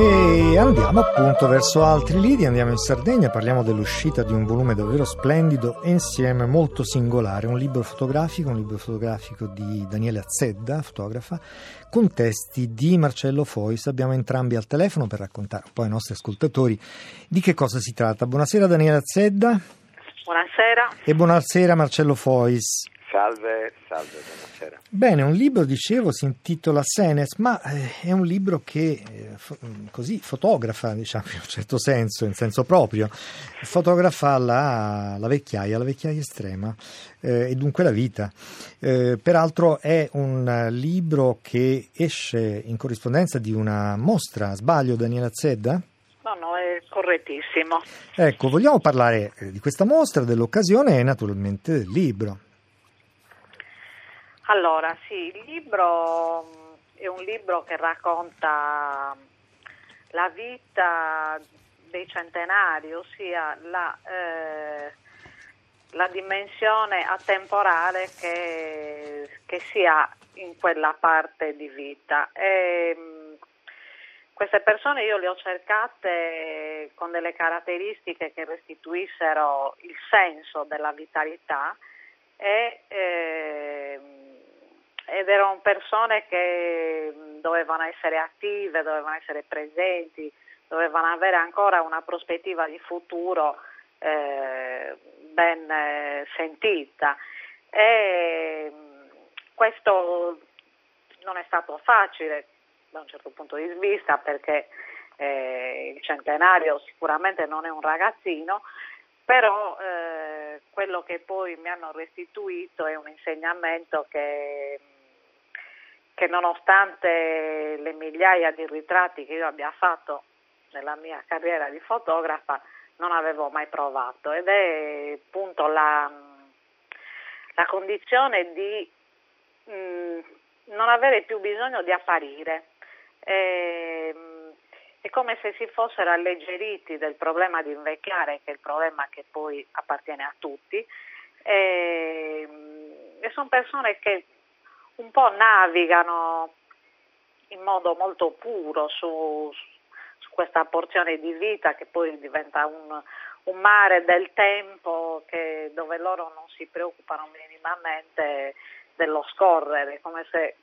E andiamo appunto verso altri lidi, andiamo in Sardegna, parliamo dell'uscita di un volume davvero splendido e insieme molto singolare, un libro fotografico, un libro fotografico di Daniele Azzedda, fotografa, con testi di Marcello Fois. Abbiamo entrambi al telefono per raccontare un po' ai nostri ascoltatori di che cosa si tratta. Buonasera Daniele Azzedda. Buonasera. E buonasera Marcello Fois. Salve, salve, buonasera. Bene, un libro, dicevo, si intitola Senes, ma eh, è un libro che eh, così fotografa, diciamo, in un certo senso, in senso proprio, fotografa la, la vecchiaia, la vecchiaia estrema eh, e dunque la vita. Eh, peraltro è un libro che esce in corrispondenza di una mostra, sbaglio Daniela Zedda? No, no, è correttissimo. Ecco, vogliamo parlare eh, di questa mostra, dell'occasione e naturalmente del libro. Allora, sì, il libro è un libro che racconta la vita dei centenari, ossia la, eh, la dimensione atemporale che, che, si ha in quella parte di vita. E, mh, queste persone io le ho cercate con delle caratteristiche che restituissero il senso della vitalità e eh, ed erano persone che dovevano essere attive, dovevano essere presenti, dovevano avere ancora una prospettiva di futuro eh, ben eh, sentita. E questo non è stato facile da un certo punto di vista perché eh, il centenario sicuramente non è un ragazzino, però eh, quello che poi mi hanno restituito è un insegnamento che che nonostante le migliaia di ritratti che io abbia fatto nella mia carriera di fotografa non avevo mai provato ed è appunto la, la condizione di mh, mm, non avere più bisogno di apparire. E, ehm, è come se si fossero alleggeriti del problema di invecchiare, che è il problema che poi appartiene a tutti, e, ehm, e sono persone che un po' navigano in modo molto puro su, su questa porzione di vita che poi diventa un, un mare del tempo che, dove loro non si preoccupano minimamente dello scorrere, come se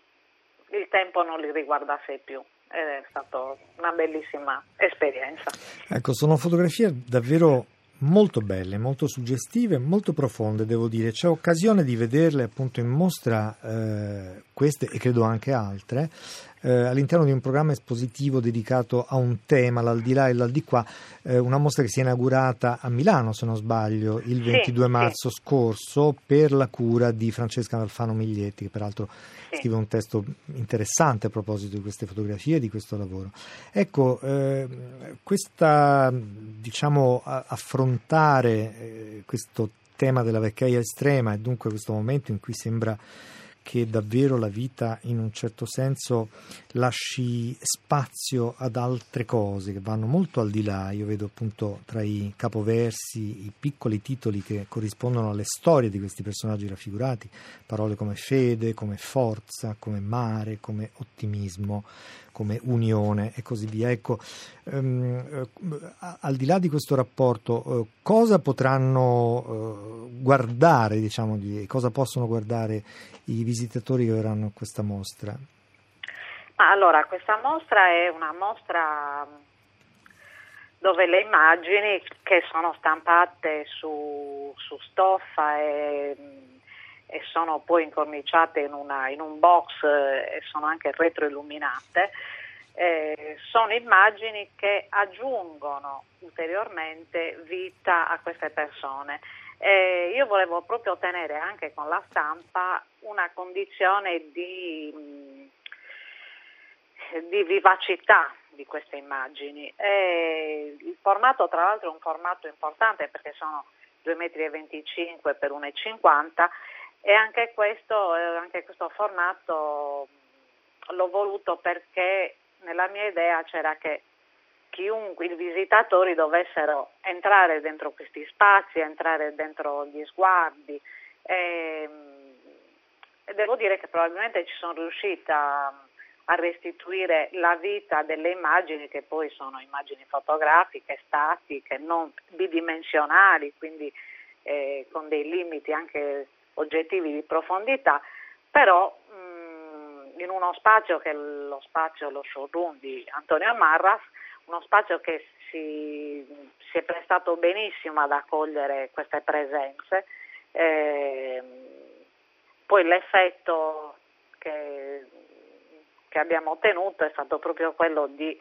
il tempo non li riguardasse più. Ed è stata una bellissima esperienza. Ecco, sono fotografie davvero molto belle, molto suggestive, molto profonde, devo dire. C'è occasione di vederle appunto in mostra, eh, queste e credo anche altre, eh, all'interno di un programma espositivo dedicato a un tema, l'aldilà e l'aldilà, eh, una mostra che si è inaugurata a Milano, se non sbaglio, il 22 sì, marzo sì. scorso per la cura di Francesca Alfano Miglietti, che peraltro sì. scrive un testo interessante a proposito di queste fotografie e di questo lavoro. Ecco, eh, questa, diciamo, affrontare eh, questo tema della vecchiaia estrema e dunque questo momento in cui sembra che davvero la vita in un certo senso lasci spazio ad altre cose che vanno molto al di là. Io vedo appunto tra i capoversi i piccoli titoli che corrispondono alle storie di questi personaggi raffigurati, parole come fede, come forza, come mare, come ottimismo, come unione e così via. Ecco, ehm, al di là di questo rapporto, eh, cosa potranno eh, guardare, diciamo, di, cosa possono guardare i visitatori che verranno a questa mostra? Allora, questa mostra è una mostra dove le immagini che sono stampate su, su stoffa e e sono poi incorniciate in, una, in un box eh, e sono anche retroilluminate, eh, sono immagini che aggiungono ulteriormente vita a queste persone. Eh, io volevo proprio ottenere anche con la stampa una condizione di, mm, di vivacità di queste immagini. Eh, il formato tra l'altro è un formato importante perché sono 2,25 m per 1,50 e anche questo, eh, anche questo formato l'ho voluto perché nella mia idea c'era che chiunque, i visitatori dovessero entrare dentro questi spazi, entrare dentro gli sguardi. E, e devo dire che probabilmente ci sono riuscita a restituire la vita delle immagini che poi sono immagini fotografiche, statiche, non bidimensionali, quindi eh, con dei limiti anche oggettivi di profondità, però mh, mm, in uno spazio che è lo spazio, lo showroom di Antonio Marras, uno spazio che si, si è prestato benissimo ad accogliere queste presenze. Eh, poi l'effetto che, che abbiamo ottenuto è stato proprio quello di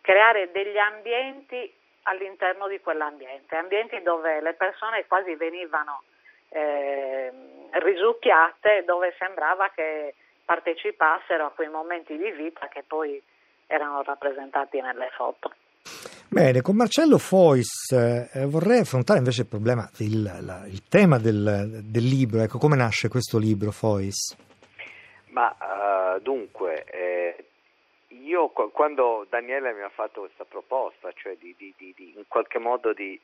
creare degli ambienti all'interno di quell'ambiente, ambienti dove le persone quasi venivano eh, risucchiate, dove sembrava che partecipassero a quei momenti di vita che poi erano rappresentati nelle foto. Bene, con Marcello Fois eh, vorrei affrontare invece il problema, il, la, il tema del, del, libro. Ecco, come nasce questo libro, Fois? Ma uh, dunque, eh, io quando Daniele mi ha fatto questa proposta, cioè di, di, di, di in qualche modo di,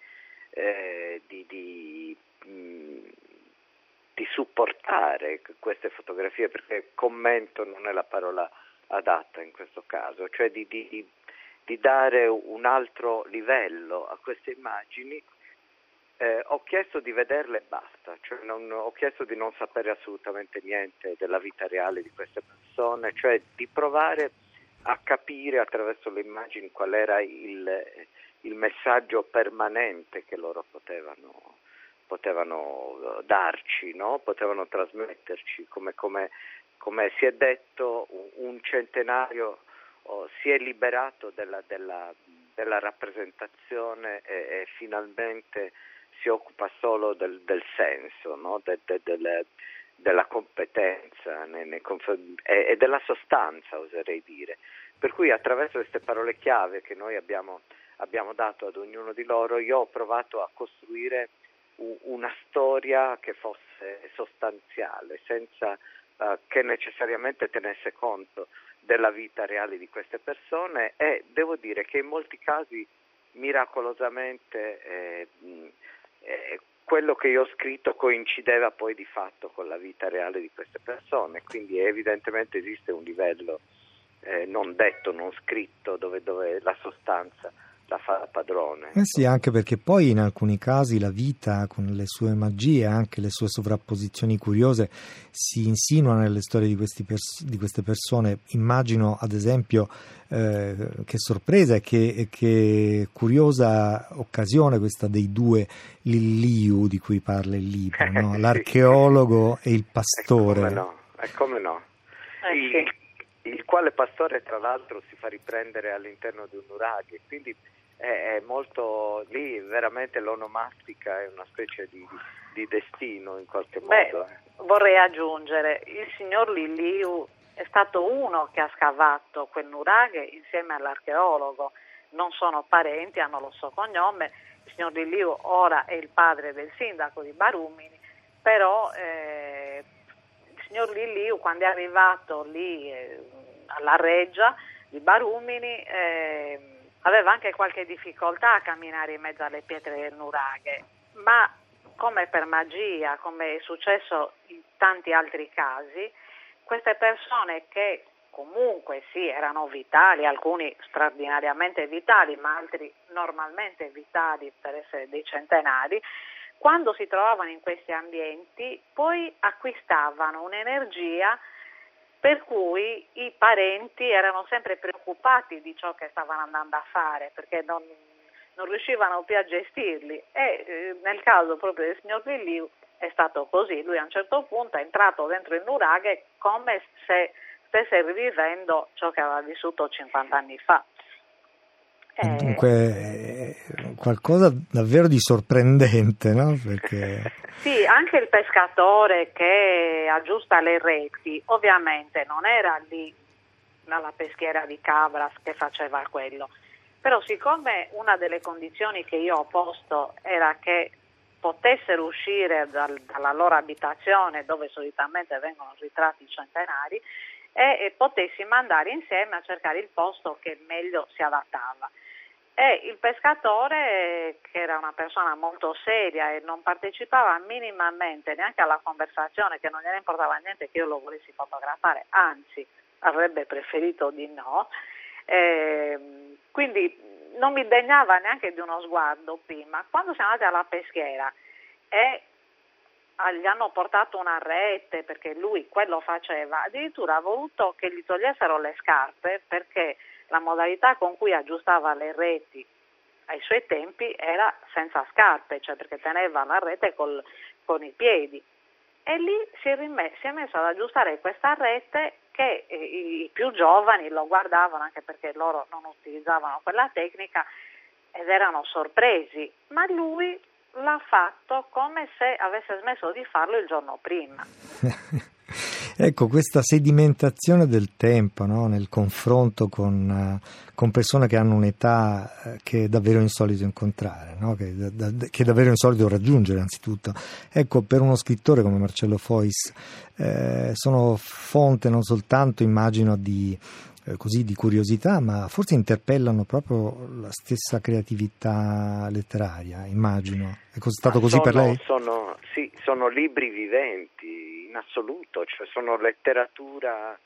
eh, di mh, mm, supportare queste fotografie, perché commento non è la parola adatta in questo caso, cioè di, di, di dare un altro livello a queste immagini, eh, ho chiesto di vederle e basta, cioè non, ho chiesto di non sapere assolutamente niente della vita reale di queste persone, cioè di provare a capire attraverso le immagini qual era il, il messaggio permanente che loro potevano, potevano darci, no? potevano trasmetterci, come, come, come si è detto, un centenario oh, si è liberato della, della, della rappresentazione e, e, finalmente si occupa solo del, del senso, no? de, de, de, della competenza nei, nei e, e, della sostanza, oserei dire. Per cui attraverso queste parole chiave che noi abbiamo, abbiamo dato ad ognuno di loro, io ho provato a costruire una storia che fosse sostanziale, senza uh, che necessariamente tenesse conto della vita reale di queste persone. E devo dire che in molti casi miracolosamente eh, eh, quello che io ho scritto coincideva poi di fatto con la vita reale di queste persone, quindi evidentemente esiste un livello eh, non detto, non scritto, dove, dove la sostanza la fa padrone. Eh sì, anche perché poi in alcuni casi la vita con le sue magie, anche le sue sovrapposizioni curiose, si insinua nelle storie di, pers- di queste persone. Immagino ad esempio eh, che sorpresa e che, che, curiosa occasione questa dei due Lilliu di cui parla il libro, no? l'archeologo sì. e il pastore. E come no? E come no? Il, il quale pastore tra l'altro si fa riprendere all'interno di un nuraghe, quindi è, molto lì veramente l'onomastica è una specie di, di destino in qualche Beh, modo. Eh. Vorrei aggiungere, il signor Liliu è stato uno che ha scavato quel nuraghe insieme all'archeologo, non sono parenti, hanno lo suo cognome, il signor Liliu ora è il padre del sindaco di Barumini, però eh, il signor Liliu quando è arrivato lì eh, alla reggia di Barumini eh, aveva anche qualche difficoltà a camminare in mezzo alle pietre nuraghe, ma come per magia, come è successo in tanti altri casi, queste persone che comunque sì erano vitali, alcuni straordinariamente vitali, ma altri normalmente vitali per essere dei centenari, quando si trovavano in questi ambienti poi acquistavano un'energia per cui i parenti erano sempre preoccupati di ciò che stavano andando a fare perché non, non riuscivano più a gestirli e eh, nel caso proprio del signor Villiu è stato così, lui a un certo punto è entrato dentro il nuraghe come se stesse rivivendo ciò che aveva vissuto 50 anni fa. Eh, Dunque, eh, qualcosa davvero di sorprendente, no? Perché... sì, anche il pescatore che aggiusta le reti, ovviamente non era lì alla peschiera di Cabras che faceva quello, però siccome una delle condizioni che io ho posto era che potessero uscire dal, dalla loro abitazione dove solitamente vengono ritratti i centenari e, e potessimo andare insieme a cercare il posto che meglio si adattava e il pescatore, che era una persona molto seria e non partecipava minimamente neanche alla conversazione, che non gliene importava niente che io lo volessi fotografare, anzi avrebbe preferito di no. Eh, quindi non mi degnava neanche di uno sguardo prima. Quando siamo andati alla peschiera e gli hanno portato una rete perché lui quello faceva, addirittura ha voluto che gli togliessero le scarpe perché la modalità con cui aggiustava le reti ai suoi tempi era senza scarpe, cioè perché teneva la rete col, con i piedi. E lì si è, si è messo ad aggiustare questa rete che i più giovani lo guardavano anche perché loro non utilizzavano quella tecnica ed erano sorpresi, ma lui l'ha fatto come se avesse smesso di farlo il giorno prima. ecco, questa sedimentazione del tempo no? nel confronto con, uh, con, persone che hanno un'età uh, che è davvero insolito incontrare, no? che, da, che, è davvero insolito raggiungere anzitutto. Ecco, per uno scrittore come Marcello Fois eh, sono fonte non soltanto, immagino, di eh, così di curiosità, ma forse interpellano proprio la stessa creatività letteraria, immagino. È stato così sono, per lei? Sono, sì, sono libri viventi, in assoluto, cioè sono letteratura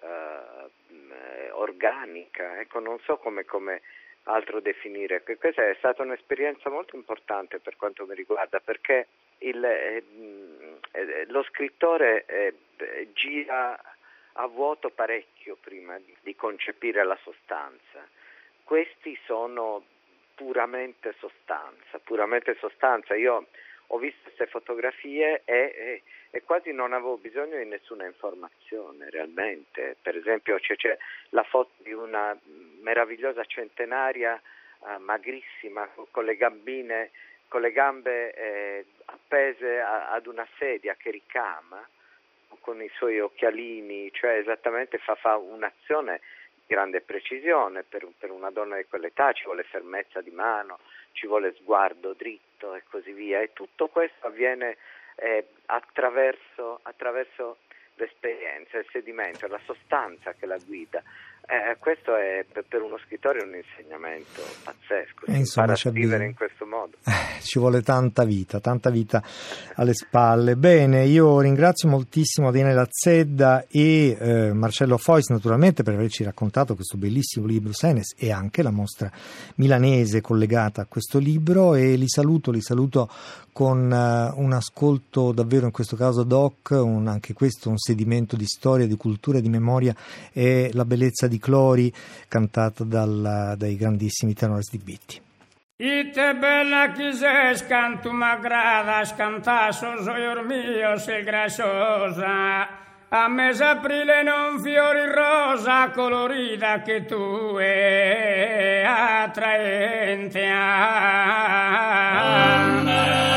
eh, organica, ecco, non so come, come altro definire. Questa è stata un'esperienza molto importante per quanto mi riguarda, perché il, eh, eh lo scrittore eh, gira a vuoto parecchio prima di, di concepire la sostanza. Questi sono puramente sostanza, puramente sostanza. Io ho visto queste fotografie e, e, e, quasi non avevo bisogno di nessuna informazione realmente. Per esempio c'è, c'è la foto di una meravigliosa centenaria eh, magrissima con le gambine, con le gambe eh, appese a, ad una sedia che ricama con i suoi occhialini, cioè esattamente fa, fa un'azione di grande precisione per, per, una donna di quell'età, ci vuole fermezza di mano, ci vuole sguardo dritto e così via e tutto questo avviene eh, attraverso, attraverso l'esperienza, il sedimento, la sostanza che la guida. Eh, questo è per uno scrittore un insegnamento pazzesco, eh, insomma, a vivere in questo modo. Eh, ci vuole tanta vita, tanta vita alle spalle. Bene, io ringrazio moltissimo Adriana Lazzedda e eh, Marcello Fois naturalmente per averci raccontato questo bellissimo libro Senes e anche la mostra milanese collegata a questo libro e li saluto, li saluto con uh, un ascolto davvero in questo caso doc, un, anche questo un sedimento di storia, di cultura di memoria e la bellezza di Clori cantata dal, dai grandissimi tenori di Bitti. Ite bella chi sei, scanto m'aggrada, scantasso soior mio, sei graciosa. A mese aprile non fiori rosa colorita che tu è attraente. amante